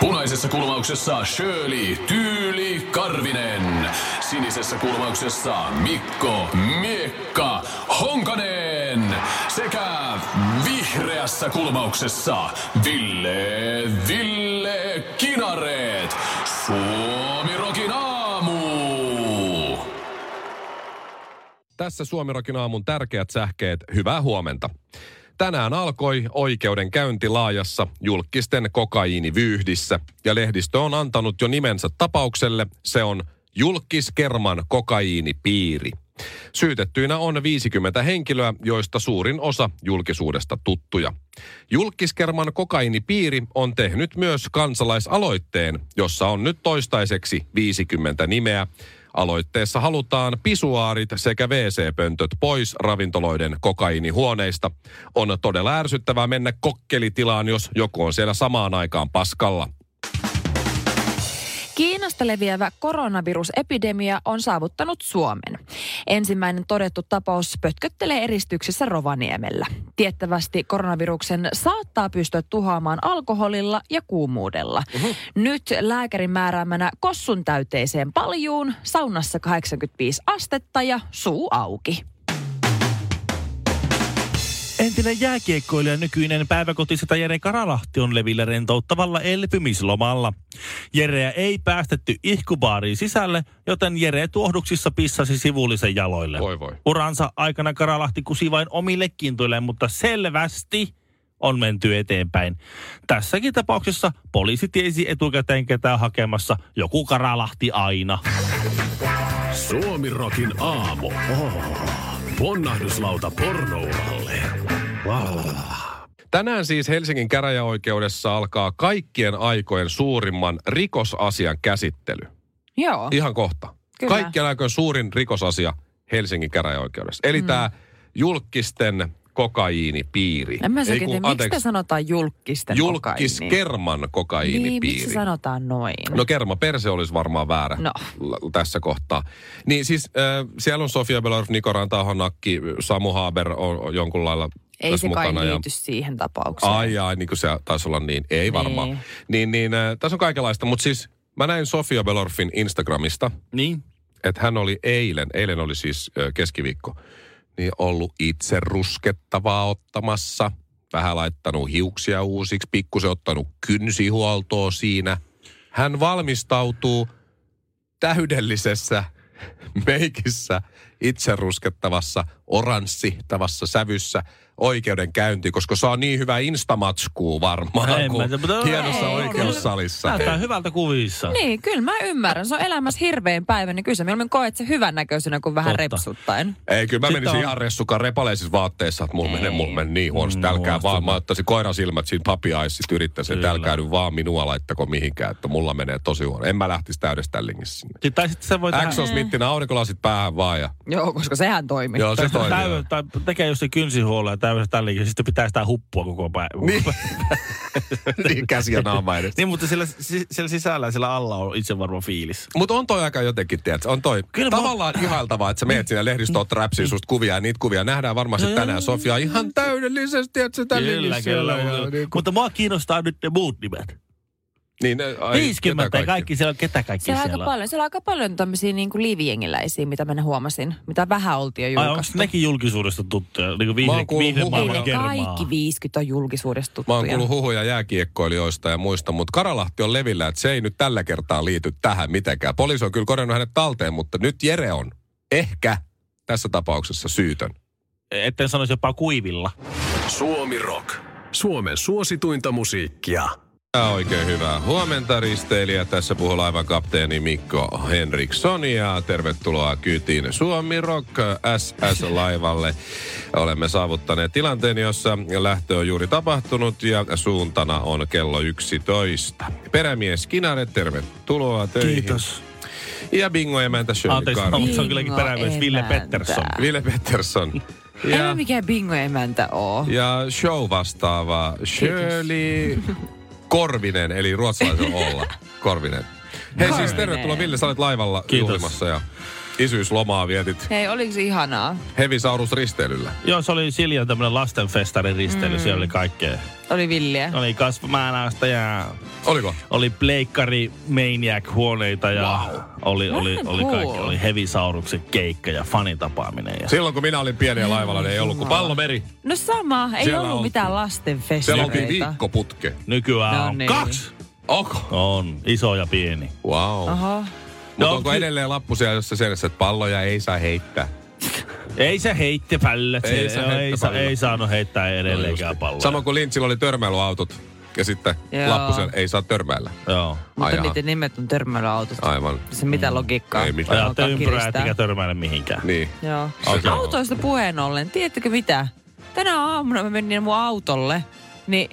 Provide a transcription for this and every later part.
Punaisessa kulmauksessa Shirley Tyyli Karvinen. Sinisessä kulmauksessa Mikko Miekka Honkanen. Sekä vihreässä kulmauksessa Ville Ville Kinareet. Suomi Rokin aamu. Tässä Suomirokin aamun tärkeät sähkeet. Hyvää huomenta. Tänään alkoi oikeudenkäynti laajassa julkisten kokaiinivyyhdissä ja lehdistö on antanut jo nimensä tapaukselle. Se on Julkiskerman kokaiinipiiri. Syytettyinä on 50 henkilöä, joista suurin osa julkisuudesta tuttuja. Julkiskerman kokaiinipiiri on tehnyt myös kansalaisaloitteen, jossa on nyt toistaiseksi 50 nimeä. Aloitteessa halutaan pisuaarit sekä WC-pöntöt pois ravintoloiden kokainihuoneista. On todella ärsyttävää mennä kokkelitilaan, jos joku on siellä samaan aikaan paskalla. Kiinasta leviävä koronavirusepidemia on saavuttanut Suomen. Ensimmäinen todettu tapaus pötköttelee eristyksissä Rovaniemellä. Tiettävästi koronaviruksen saattaa pystyä tuhoamaan alkoholilla ja kuumuudella. Uh-huh. Nyt lääkärin määräämänä kossun täyteiseen paljuun, saunassa 85 astetta ja suu auki. Entinen jääkiekkoilija nykyinen päiväkotiseta Jere Karalahti on levillä rentouttavalla elpymislomalla. Jereä ei päästetty ihkubaariin sisälle, joten Jere tuohduksissa pissasi sivullisen jaloille. Voi voi. Uransa aikana Karalahti kusi vain omille kintuille, mutta selvästi on menty eteenpäin. Tässäkin tapauksessa poliisi tiesi etukäteen ketään hakemassa joku Karalahti aina. Suomi Rokin aamu. Oh. Ponnahduslauta pornouralle. Tänään siis Helsingin käräjäoikeudessa alkaa kaikkien aikojen suurimman rikosasian käsittely. Joo. Ihan kohta. Kyllä. Kaikkien aikojen suurin rikosasia Helsingin käräjäoikeudessa. Eli mm. tämä julkisten kokaiinipiiri. En mä Ei sekin kun- miksi te sanotaan julkisten kokaiini? Julkiskerman Niin, kokaiinipiiri. miksi se sanotaan noin? No kerma perse olisi varmaan väärä No. l- tässä kohtaa. Niin siis äh, siellä on Sofia Belorf, Niko Rantahonakki, Samu Haber on, on jonkun lailla Ei se kai liity siihen tapaukseen. Ai ai, niin kuin se taisi olla niin. Ei varmaan. Niin. Niin, niin äh, tässä on kaikenlaista, mutta siis mä näin Sofia Belorfin Instagramista, Niin? että hän oli eilen, eilen oli siis äh, keskiviikko, niin ollut itse ruskettavaa ottamassa. Vähän laittanut hiuksia uusiksi, pikkusen ottanut kynsihuoltoa siinä. Hän valmistautuu täydellisessä meikissä itse ruskettavassa, oranssitavassa sävyssä oikeudenkäynti, koska se on niin hyvä instamatskuu varmaan En kuin mä mutta- hienossa Ei. oikeussalissa. Näyttää hyvältä kuvissa. Niin, kyllä mä ymmärrän. Se on elämässä hirveän päivä, niin kyllä sä mieluummin koet se hyvän näköisenä kuin vähän Totta. repsuttaen. Ei, kyllä mä Sitten menisin on- ihan ressukaan repaleisissa vaatteissa, että mulla menee, mulla menee niin huonosti. No, Älkää vaan, mä ottaisin koiran silmät siinä papiaissit, yrittäisin, että älkää nyt vaan minua laittako mihinkään, että mulla menee tosi huono. En mä lähtisi täydessä tällingissä sinne. Sitten, tai sitten se voi tehdä... Axel Smithin aurinkolasit päähän vaan ja Joo, koska sehän toimii. joo, se toimii. täy, tai tekee just se kynsihuolella ja täydessä tällikin, sitten pitää sitä huppua koko päivä. Niin. niin käsi ja naama edes. niin, mutta siellä, si- siellä sisällä ja siellä alla on itsevarma fiilis. Mutta on toi aika jotenkin, tiedätkö, on toi Kyllä mä- tavallaan ihailtavaa, että sä meet sinne lehdistöön räpsiin susta kuvia ja niitä kuvia nähdään varmasti tänään Sofia ihan täydellisesti, että se tällä Kyllä, kyllä. Mutta, Niin, mutta mua kiinnostaa nyt ne muut nimet. Niin, ai, 50 ketä ja kaikki siellä, ketä kaikki Siellä on siellä, aika paljon, siellä on aika paljon tämmöisiä niin kuin liivijengiläisiä, mitä mä huomasin, mitä vähän oltiin jo Ai onko julkaistu. nekin julkisuudesta tuttuja? Niin kuin Mä oon viihde, kuullut viihde huhuja. maailman kermaa. kaikki 50 on julkisuudesta Mä oon tuttuja. kuullut huhuja jääkiekkoilijoista ja muista, mutta Karalahti on levillä, että se ei nyt tällä kertaa liity tähän mitenkään. Poliisi on kyllä korjannut hänet talteen, mutta nyt Jere on ehkä tässä tapauksessa syytön. Etten sanoisi jopa kuivilla. Suomi Rock. Suomen suosituinta musiikkia. Ja oikein hyvää huomenta risteilijä. Tässä puhuu laivan kapteeni Mikko Henriksson ja tervetuloa kyytiin Suomi Rock SS-laivalle. Olemme saavuttaneet tilanteen, jossa lähtö on juuri tapahtunut ja suuntana on kello 11. Perämies Kinare, tervetuloa töihin. Kiitos. Ja bingo emäntä Shirley Anteeksi, Karvi. mutta se on kylläkin perämies Ville. Pettersson. Ville Pettersson. Ei Ja, ole mikään bingo-emäntä oo. ja show vastaava Shirley Korvinen, eli ruotsalaisen olla. Korvinen. Hei siis tervetuloa Ville, sä olet laivalla Kiitos. juhlimassa ja isyyslomaa vietit Hei, oliko se ihanaa? Hevisaurus risteilyllä. Joo, se oli Siljan tämmöinen lastenfestarin risteily, mm. siellä oli kaikkea. Oli villiä. Oli kasvamääräistä ja Oliko? oli pleikkari maniac huoneita ja Wow. oli, oli, Vähän oli kaikki. Oli Hevisauruksen keikka ja fanitapaaminen. Ja... Silloin kun minä olin pieniä laivalla, niin ei ollut kuin pallomeri. No sama, ei Siellä ollut oltiin. mitään lasten Siellä oltiin festareita. viikkoputke. Nykyään No on niin. kaksi. Onko? On, iso ja pieni. Wow. Oho. Mutta No, onko ky- edelleen lappu siellä jossa seinässä, että palloja ei saa heittää? Ei se heitte pallot. Ei Ei, se ei, heitte sa, palloja. ei saanut heittää edelleenkään palloa. Sama kuin Lintsillä oli törmäilyautot. Ja sitten Joo. lappu siellä, ei saa törmäillä. Joo. Mutta jaha. niiden nimet on törmäilyautot. Aivan. Se mitä logiikkaa. Ei mitään. Ajatte ympyrää kiristää. ettekä törmäile mihinkään. Niin. Joo. Okei. Autoista puheen ollen, tiedättekö mitä? Tänä aamuna mä menin mun autolle, niin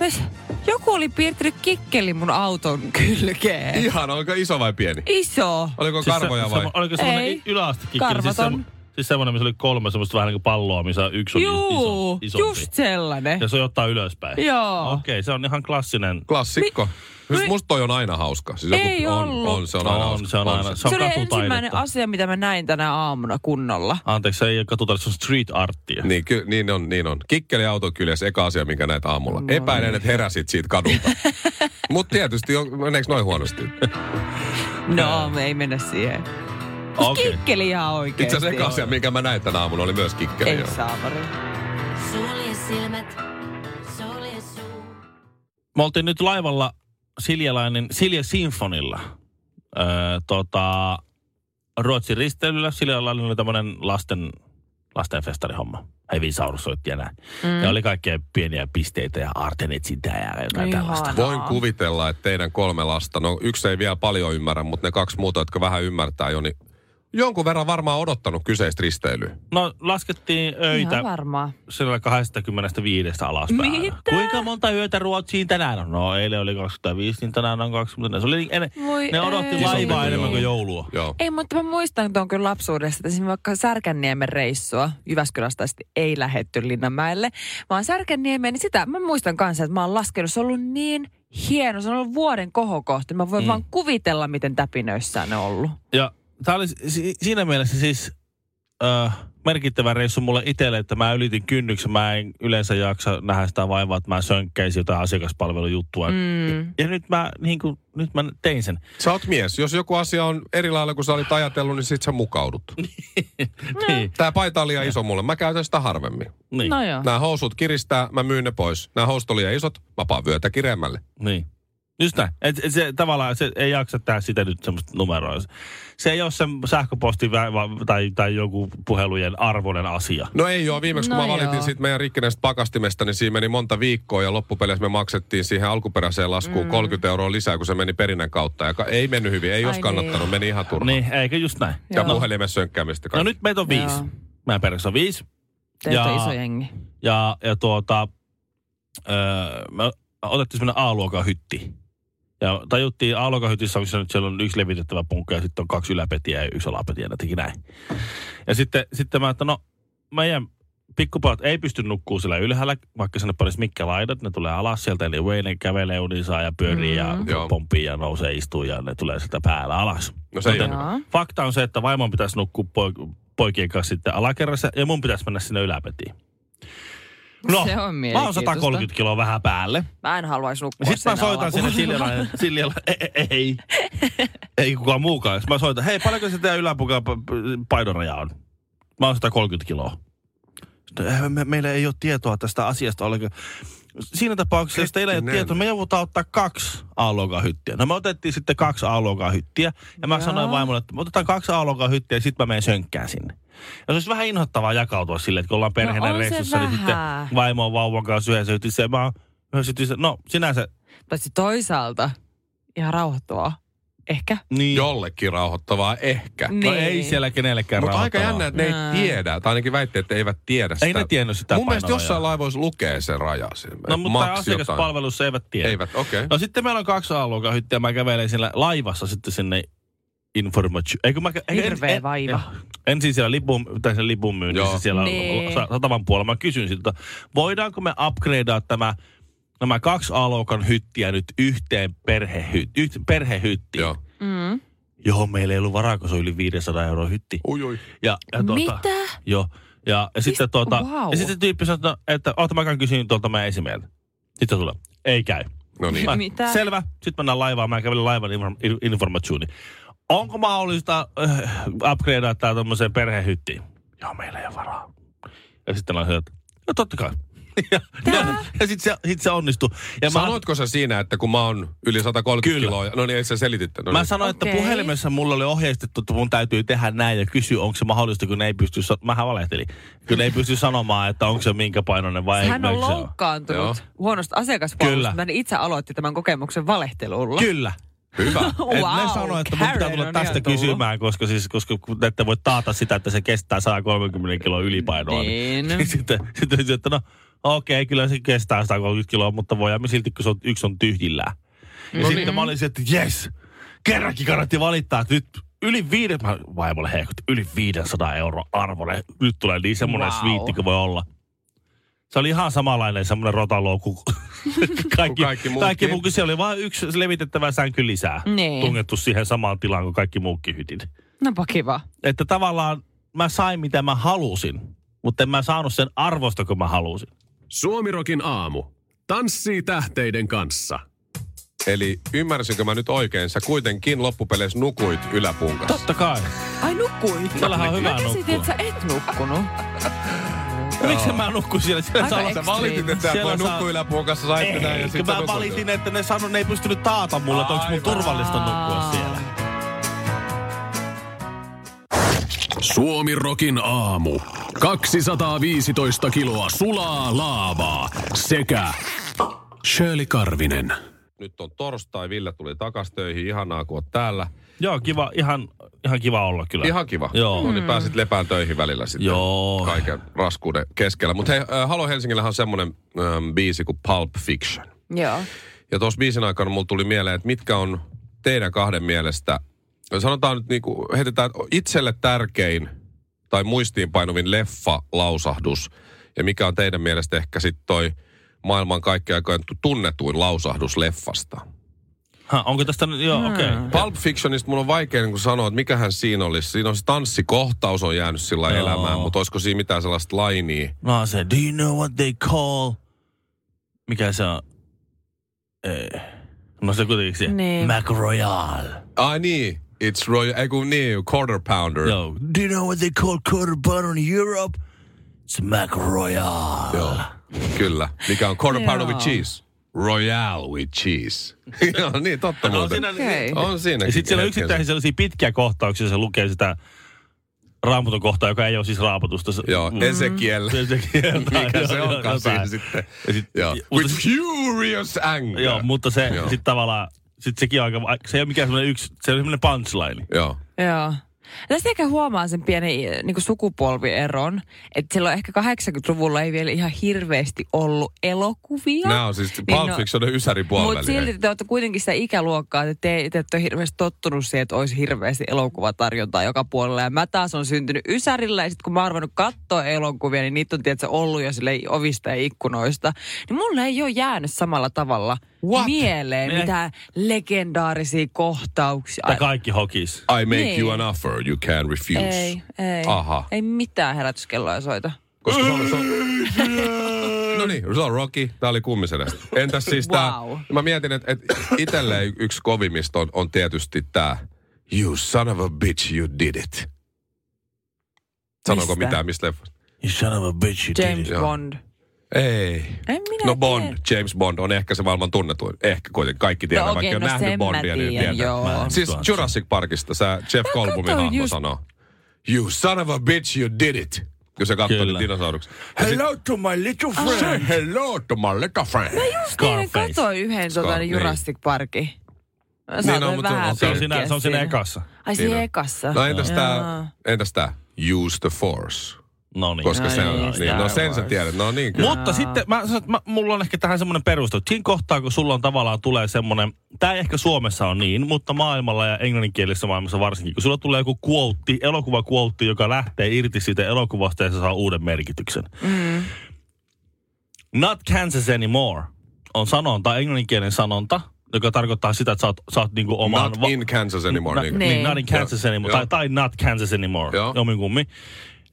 Ves, joku oli piirtänyt kikkeli mun auton kylkeen. Ihan, oliko iso vai pieni? Iso. Oliko Siis karvoja se, vai? Se, oliko semmoinen Ei. yläastekikkeli? Karvaton. Siis, siis semmoinen, missä oli kolme semmoista vähän niin kuin palloa, missä yksi on Juu, iso, isompi. just sellainen. Ja se ottaa ylöspäin. Joo. Okei, se on ihan klassinen. Klassikko. Mi- Mi- Musta toi on aina hauska. Siis Ei on, ollut. on, se on aina On, hauska. se on aina- se. se on Se oli ensimmäinen asia, mitä mä näin tänä aamuna kunnolla. Anteeksi, se ei katota, se on street arttia. Niin, ky- niin on, niin on. Kikkeli auto kyljessä eka asia, minkä näet aamulla. No Epäilen, että heräsit siitä kadulta. Mutta tietysti, on, meneekö noin huonosti? No, me ei mennä siihen. Mut Okei. Kikkeli ihan oikeesti. Itse asiassa eka asia, minkä mä näin tänä aamuna, oli myös kikkeli. Ei joo. saamari. Sulje silmät, sulje suu. Me oltiin nyt laivalla Siljalainen, Silja Sinfonilla. Öö, tota, Ruotsin risteilyllä Siljalainen oli tämmöinen lasten, lastenfestarihomma. Hevisaurus soitti ja näin. Mm. Ja oli kaikkea pieniä pisteitä ja artenetsintää ja jotain Ihanaa. tällaista. Voin kuvitella, että teidän kolme lasta, no yksi ei vielä paljon ymmärrä, mutta ne kaksi muuta, jotka vähän ymmärtää jo, niin jonkun verran varmaan odottanut kyseistä risteilyä. No laskettiin öitä Ihan varmaa. sillä 25 alaspäin. Mitä? Kuinka monta yötä Ruotsiin tänään on? No eilen oli 25, niin tänään on 20. Se oli en, Voi ne odotti ei. laivaa enemmän kuin joulua. Joo. Ei, mutta mä muistan tuon kyllä lapsuudesta, että esimerkiksi vaikka Särkänniemen reissua, Jyväskylästä asti ei lähetty Linnanmäelle, vaan Särkänniemeen, niin sitä mä muistan kanssa, että mä oon laskenut, se on ollut niin hieno, se on ollut vuoden kohokohta. Mä voin mm. vaan kuvitella, miten täpinöissään ne on ollut. Ja tämä oli si- siinä mielessä siis äh, merkittävä reissu mulle itselle, että mä ylitin kynnyksen. Mä en yleensä jaksa nähdä sitä vaivaa, että mä sönkkäisin jotain asiakaspalvelujuttua. Mm. Ja nyt mä, niin kuin, nyt mä tein sen. Sä oot mies. Jos joku asia on eri lailla kuin sä olit ajatellut, niin sit sä mukaudut. niin, Tää paita on liian iso mulle. Mä käytän sitä harvemmin. niin, No joo. Nämä housut kiristää, mä myyn ne pois. Nämä housut on liian isot, mä paan vyötä kireemmälle. niin. Just näin. Et, et se, tavallaan se ei jaksa tehdä sitä nyt semmoista numeroa. Se ei ole se sähköposti vai- vai- tai, tai joku puhelujen arvoinen asia. No ei joo, viimeksi kun No mä valitin joo. siitä meidän rikkinäisestä pakastimesta, niin siinä meni monta viikkoa ja loppupeleissä me maksettiin siihen alkuperäiseen laskuun mm. 30 euroa lisää, kun se meni perinnän kautta. Ja ka- ei mennyt hyvin, ei Ai olisi kannattanut, niin. meni ihan turhaan. Niin, eikö just näin? Ja Joo. puhelimen sönkkäämistä. No kaikki. nyt meitä on viisi. Joo. Meidän perheessä on viisi. Teitä Ja- iso jengi. Ja, ja tuota, öö, me otettiin semmoinen A-luokan hytti. Ja tajuttiin se nyt siellä on yksi levitettävä punkka ja sitten on kaksi yläpetiä ja yksi alapetiä, ja teki näin. Ja sitten, sitten mä, että no meidän pikkupalat ei pysty nukkuu siellä ylhäällä, vaikka sinne panisi mitkä laidat, ne tulee alas sieltä, eli Wayne kävelee unisaa ja pyörii mm. Ja Joo. pomppii ja nousee, istuu ja ne tulee sieltä päällä alas. No se Joten. Fakta on se, että vaimon pitäisi nukkua poik- poikien kanssa sitten alakerrassa ja mun pitäisi mennä sinne yläpetiin. No, Se on mä oon mielenkiintoista. 130 kiloa vähän päälle. Mä en haluaisi nukkua Sitten mä sen soitan sinne. Siljalainen, Siljala, ei, ei, ei kukaan muukaan. Sitten mä soitan, hei paljonko se teidän yläpukan pa- painoraja on? Mä oon 130 kiloa. Sitten, "Eh, me, meillä ei ole tietoa tästä asiasta ollenkaan. Siinä tapauksessa, jos teillä ei ole tietoa, me joudutaan ottaa kaksi A-luokan hyttiä. No me otettiin sitten kaksi A-luokan hyttiä. Ja mä Joo. sanoin vaimolle, että me otetaan kaksi A-luokan hyttiä ja sitten mä menen sönkkään sinne. Ja se olisi vähän inhottavaa jakautua silleen, että kun ollaan perheenä No on se reissussa, niin sitten vaimo on vauvan kanssa yhdessä hytissä ja mä oon yhdessä hytissä. No sinänsä, Paitsi toisaalta ihan rauhoittavaa. Ehkä. niin. Jollekin rauhoittavaa ehkä. Niin. No ei siellä kenellekään Mutta aika jännä, että ne Nää. ei tiedä, tai ainakin väitte, että eivät tiedä sitä. Ei ne tiennyt sitä Mun mielestä jossain laivoissa lukee se raja. Se, No mutta max asiakaspalvelussa eivät tiedä. Eivät, okei. Okay. No sitten meillä on kaksi A-luokan hyttiä. Mä kävelen siellä laivassa sitten sinne information. Eikö mä, eikö, Hirveä vaiva. joo. Ensin siellä lipun, tai siellä lipun myynnissä Joo. siellä Niin. sa- sataman puolella. Mä kysyn siltä, voidaanko me upgradea tämä, nämä kaksi A-luokan hyttiä nyt yhteen perhehy, yht, perhehyttiin? Joo. Mm. Johon meillä ei ollut varaa, kun se on yli 500 euroa hytti. Ui, ui. Ja, ja tuota, Mitä? Joo. Ja, ja sitten, tuota, wow. ja sitten se tyyppi sanoi, että, että oota mä käyn kysyä tuolta meidän esimieheltä. Sitten tulee, ei käy. No niin. Mä, Mitä? Selvä. Sitten mennään laivaan. Mä kävelin laivan inform- informationi. Onko mahdollista äh, upgradea tää tommoseen perhehyttiin? Joo, meillä ei ole varaa. Ja sitten on että no totta kai. ja, ja, ja sitten se, sit se onnistui. Ja mä, Sanoitko sä siinä, että kun mä oon yli 130 Kyllä. kiloa, no niin, ei sä selitit. No mä niin. sanoin, että Okei. puhelimessa mulla oli ohjeistettu, että mun täytyy tehdä näin ja kysyä, onko se mahdollista, kun ne ei pysty, sa- mähän valehtelin, kun ne ei pysty sanomaan, että onko se minkä painoinen vai Hän ei. on loukkaantunut Joo. huonosta asiakaspalvelusta. Hän itse aloitti tämän kokemuksen valehtelulla. Kyllä. Hyvä. Et ne Wow, sanoi, että mun pitää tulla on tästä kysymään, koska, siis, koska ette voi taata sitä, että se kestää 130 kiloa ylipainoa. Niin. sitten, sitten, sitten, että no okei, okay, kyllä se kestää 130 kiloa, mutta voidaan me silti, kun se on, yksi on tyhjillään. Ja No sitten niin. mä olin että jes, kerrankin kannatti valittaa, että nyt yli viiden, mä vaimolle hehkutti, yli 500 euroa arvoinen. Nyt tulee niin semmoinen Wow. sviitti kuin voi olla. Se oli ihan samanlainen semmoinen rotalouku. kaikki, kaikki muutkin. kaikki muukin. Se oli vain yksi levitettävä sänky lisää. Niin. Tungettu siihen samaan tilaan kuin kaikki muukin hytit. Nopa kiva. Että tavallaan mä sain mitä mä halusin, mutta en mä saanut sen arvosta kuin mä halusin. Suomirokin aamu. Tanssii tähteiden kanssa. Eli ymmärsinkö mä nyt oikein, sä kuitenkin loppupeleissä nukuit yläpunkassa. Totta kai. Ai nukkuit? Siellähän on hyvä Mä käsitin, nukkua. että sä et nukkunut. Miksi mä nukkuin siellä? siellä Aika saa- Sä valitit, että Siellä voi saa- nukkua yläpunkassa, sait pitää ja mä valitin, että ne sanoi, ne ei pystynyt taata mulle, että onko mun turvallista nukkua siellä. Suomirokin aamu. 215 kiloa sulaa laavaa sekä Shirley Karvinen. Nyt on torstai, Ville tuli takas töihin, ihanaa kun oot täällä. Joo, kiva, ihan, ihan kiva olla kyllä. Ihan kiva. Joo. No niin pääsit lepään töihin välillä sitten. Joo. Kaiken raskuuden keskellä. Mutta hei, äh, Halo Helsingillähän on semmonen ähm, biisi kuin Pulp Fiction. Joo. Ja tuossa biisin aikana mulla tuli mieleen, että mitkä on teidän kahden mielestä, sanotaan nyt niinku, heitetään itselle tärkein tai muistiinpainuvin leffa-lausahdus. Ja mikä on teidän mielestä ehkä sitten toi maailman kaikkien aikojen tunnetuin lausahdus leffasta? Ha, onko tästä nyt, joo, okei. Okay. Pulp Fictionista mun on vaikea niin sanoa, että mikähän siinä olisi. Siinä on se tanssikohtaus on jäänyt sillä Joo. elämään, mutta olisiko siinä mitään sellaista lainia? No se, do you know what they call... Mikä se on? Ei. No se kuitenkin se. Niin. Mac Royale. Ai niin, it's Royal, ei kun niin, Quarter Pounder. Joo. Do you know what they call quarter pounder in Europe? It's Mac Royale. Joo, kyllä. Mikä on Quarter Pounder with cheese? Royale with cheese. Joo, niin, totta On muuten. siinä, Okei. On siinä. Ja sitten siellä on yksittäisiä sellaisia pitkiä kohtauksia, se lukee sitä raamatun kohtaa, joka ei ole siis raamatusta. Se- Joo, Ezekiel. Ezekiel. Mikä se onkaan siinä sitten. Ja sit, Joo. With furious anger. Joo, mutta se sitten tavallaan, sit sekin on aika, se ei ole mikään semmoinen yksi, se on semmoinen punchline. Joo. Joo. Tästä ehkä huomaa sen pienen niin sukupolvieron, että silloin ehkä 80-luvulla ei vielä ihan hirveästi ollut elokuvia. Nämä on siis Niin Pulp no- Fictionin ysäri Mutta puoliväli. silti te olette kuitenkin sitä ikäluokkaa, että te, te ette ole hirveästi tottunut siihen, että olisi hirveästi elokuvatarjontaa joka puolella. Ja mä taas on syntynyt Ysärillä ja sitten kun mä oon ruvennut katsoa elokuvia, niin niitä on tietysti ollut jo sille ovista ja ikkunoista. Niin mulle ei ole jäänyt samalla tavalla What? mieleen Ne- mitään legendaarisia kohtauksia. Tai kaikki hokis. I make Niin. you an offer you can refuse. Ei, ei. Aha. Ei mitään herätyskelloa soita. Koska se on, se on... No niin, se on Rocky. Tää oli kummisedestä. Entäs siis tää... Wow. Mä mietin, että et itselleen yksi kovimmista on, on tietysti tää You son of a bitch, you did it. Sanoiko Mistä? mitään mistä leffasta? You son of a bitch, you did James it. Joo. Bond. Ei. En minä No Bond, tiedä. James Bond on ehkä se maailman tunnetuin. Ehkä kuitenkin kaikki tietää, No vaikka okei, ei ole no nähnyt sen mä Bondia, niin tiedän, tietää. joo. Siis Jurassic Parkista sä Jeff Goldblumin hahmo just- sanoo. You son of a bitch, you did it. Kun se katsoi Kyllä. niitä dinosauruksia. Ja sit- Hello to my little Say friend. hello to my little friend. Just eilen Scarface. katsoin yhden Scar- tota, niin. Jurassic Parkin. Mä Niin on, mutta vähän se on Se on siinä, se on siinä ekassa. Ai Siinä. ekassa. No entäs tää, entäs tää Use the Force? No niin. Koska No se on, niin, niin, no sen sä tiedät. No niin, kyllä. Mutta sitten mä, että mä, mulla on ehkä tähän semmoinen peruste. Siinä kohtaa, kun sulla on tavallaan tulee semmoinen, tämä ei ehkä Suomessa on niin, mutta maailmalla ja englanninkielisessä maailmassa varsinkin, kun sulla tulee joku quote, elokuva quote, joka lähtee irti siitä elokuvasta ja se saa uuden merkityksen. Mm. Not Kansas anymore on sanonta, englanninkielinen sanonta, joka tarkoittaa sitä, että sä oot, sä oot niinku oman... Not in Kansas anymore. Na, niin. niin, Niin. not in Kansas Joo. anymore. Tai, tai not Kansas anymore. Joo.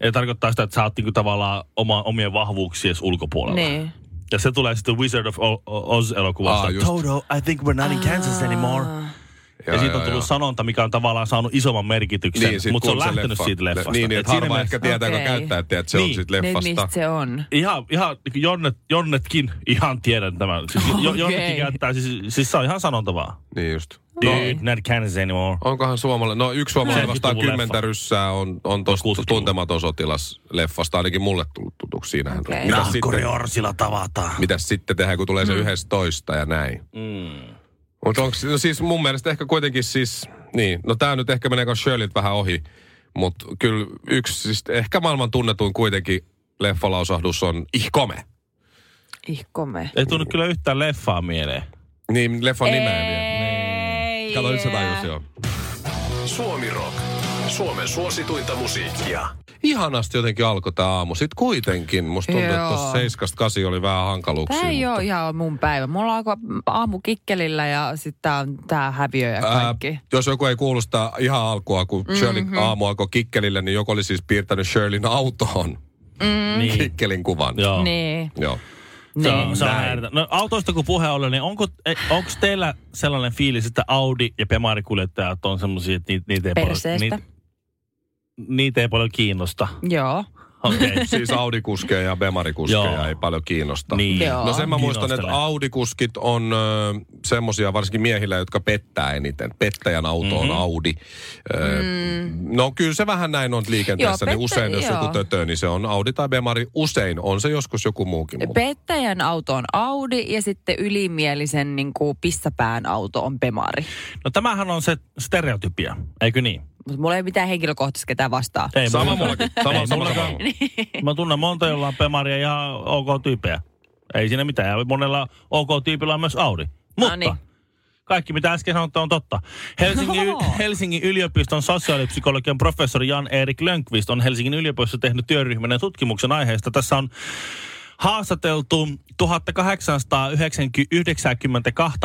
Ja tarkoittaa sitä, että sä oot niinku tavallaan oma, omien vahvuuksiesi ulkopuolella. Niin. Ja se tulee sitten Wizard of Oz-elokuvasta. Just. Toto, I think we're not in Kansas anymore. Ja, Joo, siitä on tullut joo. sanonta, mikä on tavallaan saanut isomman merkityksen, Niin, mutta se on lähtenyt leffa- siitä leffasta. Niin, niin Et että harva mielessä- ehkä tietää, kun Okei. käyttää, että se on Niin. siitä Niin, leffasta. mistä se on? Ihan, ihan niin kuin jonnet, jonnetkin ihan tiedän tämän. Siis, Okei. Jonnetkin käyttää, siis, siis se on ihan sanonta vaan. Niin just. Dude, not Kansas anymore. Onkohan suomalainen, no yksi suomalainen vastaan 70-luvun kymmentä leffa. ryssää on, on tuosta 60-luvun. tuntematon sotilas leffasta, ainakin mulle tullut tutuksi siinähän. Okei. Mitäs sitten, Orsilla tavataan. mitäs sitten tehdään, kun tulee se yhdessä toista ja näin. Mm. Mutta onko no siis mun mielestä ehkä kuitenkin siis, niin, no tää nyt ehkä menee Shirleyt vähän ohi, mutta kyllä yksi siis ehkä maailman tunnetuin kuitenkin leffalausahdus on ihkome. Ihkome. Ei tunnu kyllä yhtään leffaa mieleen. Niin, leffan nimeä vielä. Kato, nyt se tajus jo. Suomi Rock. Suomen suosituinta musiikkia. Ihanasti jotenkin alkoi tämä aamu. Sitten kuitenkin, musta tuntuu, että Joo. tuossa 7 oli vähän hankaluuksia. Tämä ei mutta- ole ihan mun päivä. Mulla alkoi aamu kikkelillä ja sitten tää on tää häviö ja kaikki. Ää, jos joku ei kuulosta ihan alkua, kun Mhm. Shirley aamu alkoi kikkelille, niin joku oli siis piirtänyt Shirleyn autoon Mm. Niin. kikkelin kuvan. Joo. Niin. Joo. Se on, niin. se on Näin. ääretön. No autoista kun puhe oli, niin onko, onko teillä sellainen fiilis, että Audi ja Pemari-kuljettajat on semmoisia, että niitä, niitä, ei paljon, niitä, niitä ei paljon kiinnosta? Joo. Okei. Okay. Siis Audi-kuskeja ja Bemari-kuskeja Joo. ei paljon kiinnosta. niin. Joo. No sen mä muistan, että. Audi-kuskit on ö, semmosia varsinkin miehillä, jotka pettää eniten. Pettäjän auto on Mhm. Audi. Ö, No kyllä se vähän näin on liikenteessä, Joo, niin pettä- usein jos joo. joku tötö, niin se on Audi tai Bemari. Usein on se joskus joku muukin. mutta- Pettäjän auto on Audi ja sitten ylimielisen niin kuin pissapään auto on Bemari. No tämähän on se stereotypia, eikö niin? Mutta mulla ei mitään henkilökohtaisesti ketään vastaa. Ei Sama mulla- mullakin. Sama, Ei sama, mullakaan. sama. Mä tunnen monta, jolla on Pemaria ja OK-tyyppejä. Ei siinä mitään. Ja monella OK-tyypillä on myös Audi. Mutta niin. kaikki mitä äsken sanottu on totta. Helsingin, Oho. Helsingin yliopiston sosiaalipsykologian professori Jan-Erik Lönkvist on Helsingin yliopistossa tehnyt työryhmän tutkimuksen aiheesta. Tässä on haastateltu 1892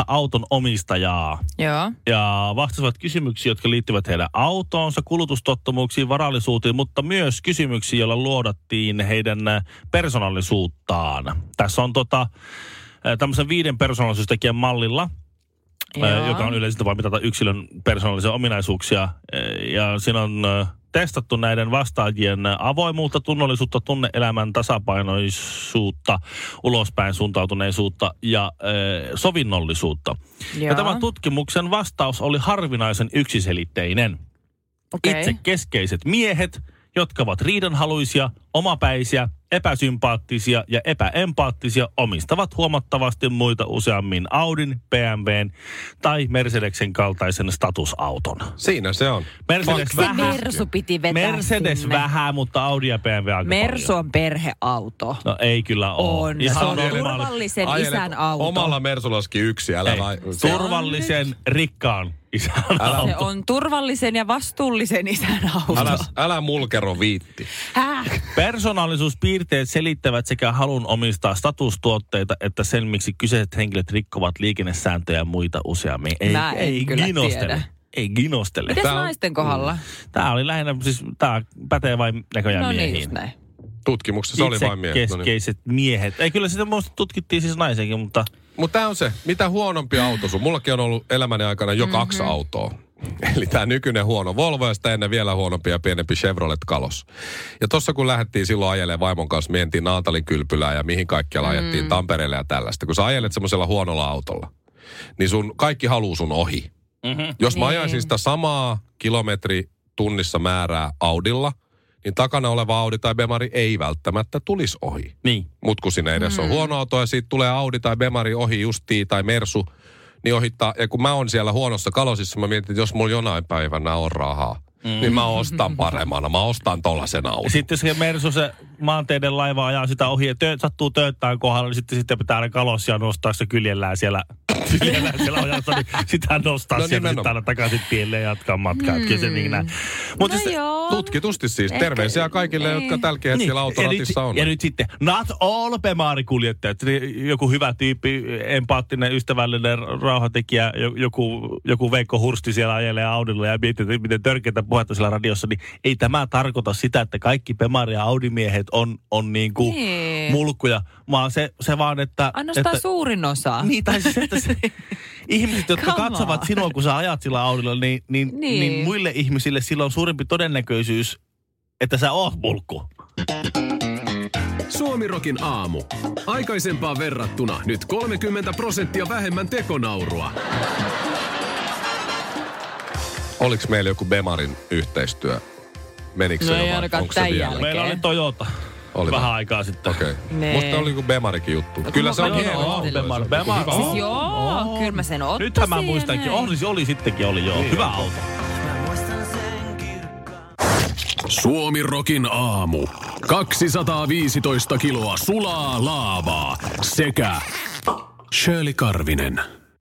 auton omistajaa Joo. ja vastasivat kysymyksiin, jotka liittyvät heidän autoonsa, kulutustottumuksiin, varallisuuteen, mutta myös kysymyksiin, joilla luodattiin heidän persoonallisuuttaan. Tässä on tota, tämmöisen viiden persoonallisuustekijän mallilla, Joo. Joka on yleisesti vain mitata yksilön persoonallisia ominaisuuksia. Ja siinä on testattu näiden vastaajien avoimuutta, tunnollisuutta, tunneelämän tasapainoisuutta, ulospäin suuntautuneisuutta ja äh, sovinnollisuutta. Ja Joo. tämän tutkimuksen vastaus oli harvinaisen yksiselitteinen. Okei. Itse keskeiset miehet, jotka ovat riidanhaluisia, omapäisiä, epäsympaattisia ja epäempaattisia, omistavat huomattavasti muita useammin Audin, BMWn tai Mercedeksen kaltaisen statusauton. Siinä se on. Mercedes Se vähän, Mersu piti vetää Mercedes sinne. vähän, mutta Audi ja BMW aika Mersu on perheauto. No ei kyllä ole. On. Se on normaali- turvallisen Ajelet isän auto. Omalla Mersulaskin yksi, älä Ei, vai... Se on turvallisen, rikkaan isän Se auto. on turvallisen ja vastuullisen isän auto. Älä, älä mulkero viitti. Häh? Persoonallisuuspiirteet selittävät sekä halun omistaa statustuotteita että sen, miksi kyseiset henkilöt rikkovat liikennesääntöjä ja muita useammin. Ei, Mä en ei kyllä ginostele. tiedä. Ei ginostele. Mites Tää on- naisten kohdalla? Tämä oli lähinnä, siis tämä pätee vain näköjään No niin, miehiin. näin. Tutkimuksessa se oli Itse vain miehet. No niin. keskeiset miehet. Ei kyllä sitä muista tutkittiin siis naisiakin, mutta Mutta tämä on se, mitä huonompi auto sun. Mullakin on ollut elämäni aikana jo Mhm. kaksi autoa. Eli tämä nykyinen huono Volvo ja sitä ennen vielä huonompi ja pienempi Chevrolet Kalos. Ja tossa kun lähdettiin silloin ajelemaan vaimon kanssa, mentiin Naantalin kylpylään ja mihin kaikkialla Mm. ajettiin Tampereelle ja tällaista. Kun sä ajelet semmoisella huonolla autolla, niin sun kaikki haluu sun ohi. mm-hmm. Jos mä Niin. ajaisin sitä samaa kilometri tunnissa määrää Audilla, niin takana oleva Audi tai Bemari ei välttämättä tulisi ohi. niin. Mut kun sinne edessä on huono auto ja siitä tulee Audi tai Bemari ohi justiin tai Mersu, niin ohittaa. Ja kun mä oon siellä huonossa kalosissa, mä mietin, että jos mulla jonain päivänä on rahaa, mm. niin mä ostan paremmana. Mä ostan tollasen auton. sitten jos se Mersu, se maanteiden laiva ajaa sitä ohi ja tö, sattuu tööttään kohdalla, niin sitten, sitten pitää aina kalossia nostaa se kyljellään siellä, kyljellään siellä ojassa, niin sitä nostaa No sieltä sitten aina takaisin tielle ja jatkaa matkaa. Mm. Kyllä se niin näin. Mutta No siis, joo. Tutkitusti siis. Ehkä- Terveisiä kaikille, niin. jotka tälläkin hetkellä ja, autoratissa on. ja nyt sitten, not all Pemari-kuljettajat. Niin Joku hyvä tyyppi, empaattinen, ystävällinen rauhatekijä, jo- joku, joku Veikko Hursti siellä ajelee Audilla ja miettii, miten törkeitä puhetta siellä radiossa, niin ei tämä tarkoita sitä, että kaikki Pemari- ja Audi-miehet on, on niin kuin Niin. mulkkuja, vaan se, se vaan, että... Ainoastaan että, suurin osa. Niin, tai siis, että se, ihmiset, jotka Come katsovat on. sinua, kun sä ajat sillä Audilla, niin, niin, niin. Niin. muille ihmisille sillä on suurempi todennäköisyys, että sä oot mulkku. Suomirokin aamu. Aikaisempaan verrattuna nyt 30 prosenttia vähemmän tekonaurua. Oliko meillä joku Bemarin yhteistyö? Menikö se No jo ei vai ainakaan onko se tämän vielä? jälkeen. Meillä oli Toyota Oli vähän vai? aikaa sitten. Okei. Nee. Musta oli joku Bemarikin juttu. No, Kyllä se on hieno. Bemar, se Bemar. hyvä Siis auto. joo, kyllä mä sen ottaisin. Nythän mä muistankin, oli, oli sittenkin oli joo. Hyvä auto. Suomirokin aamu. 215 kiloa sulaa laavaa sekä Shirley Karvinen.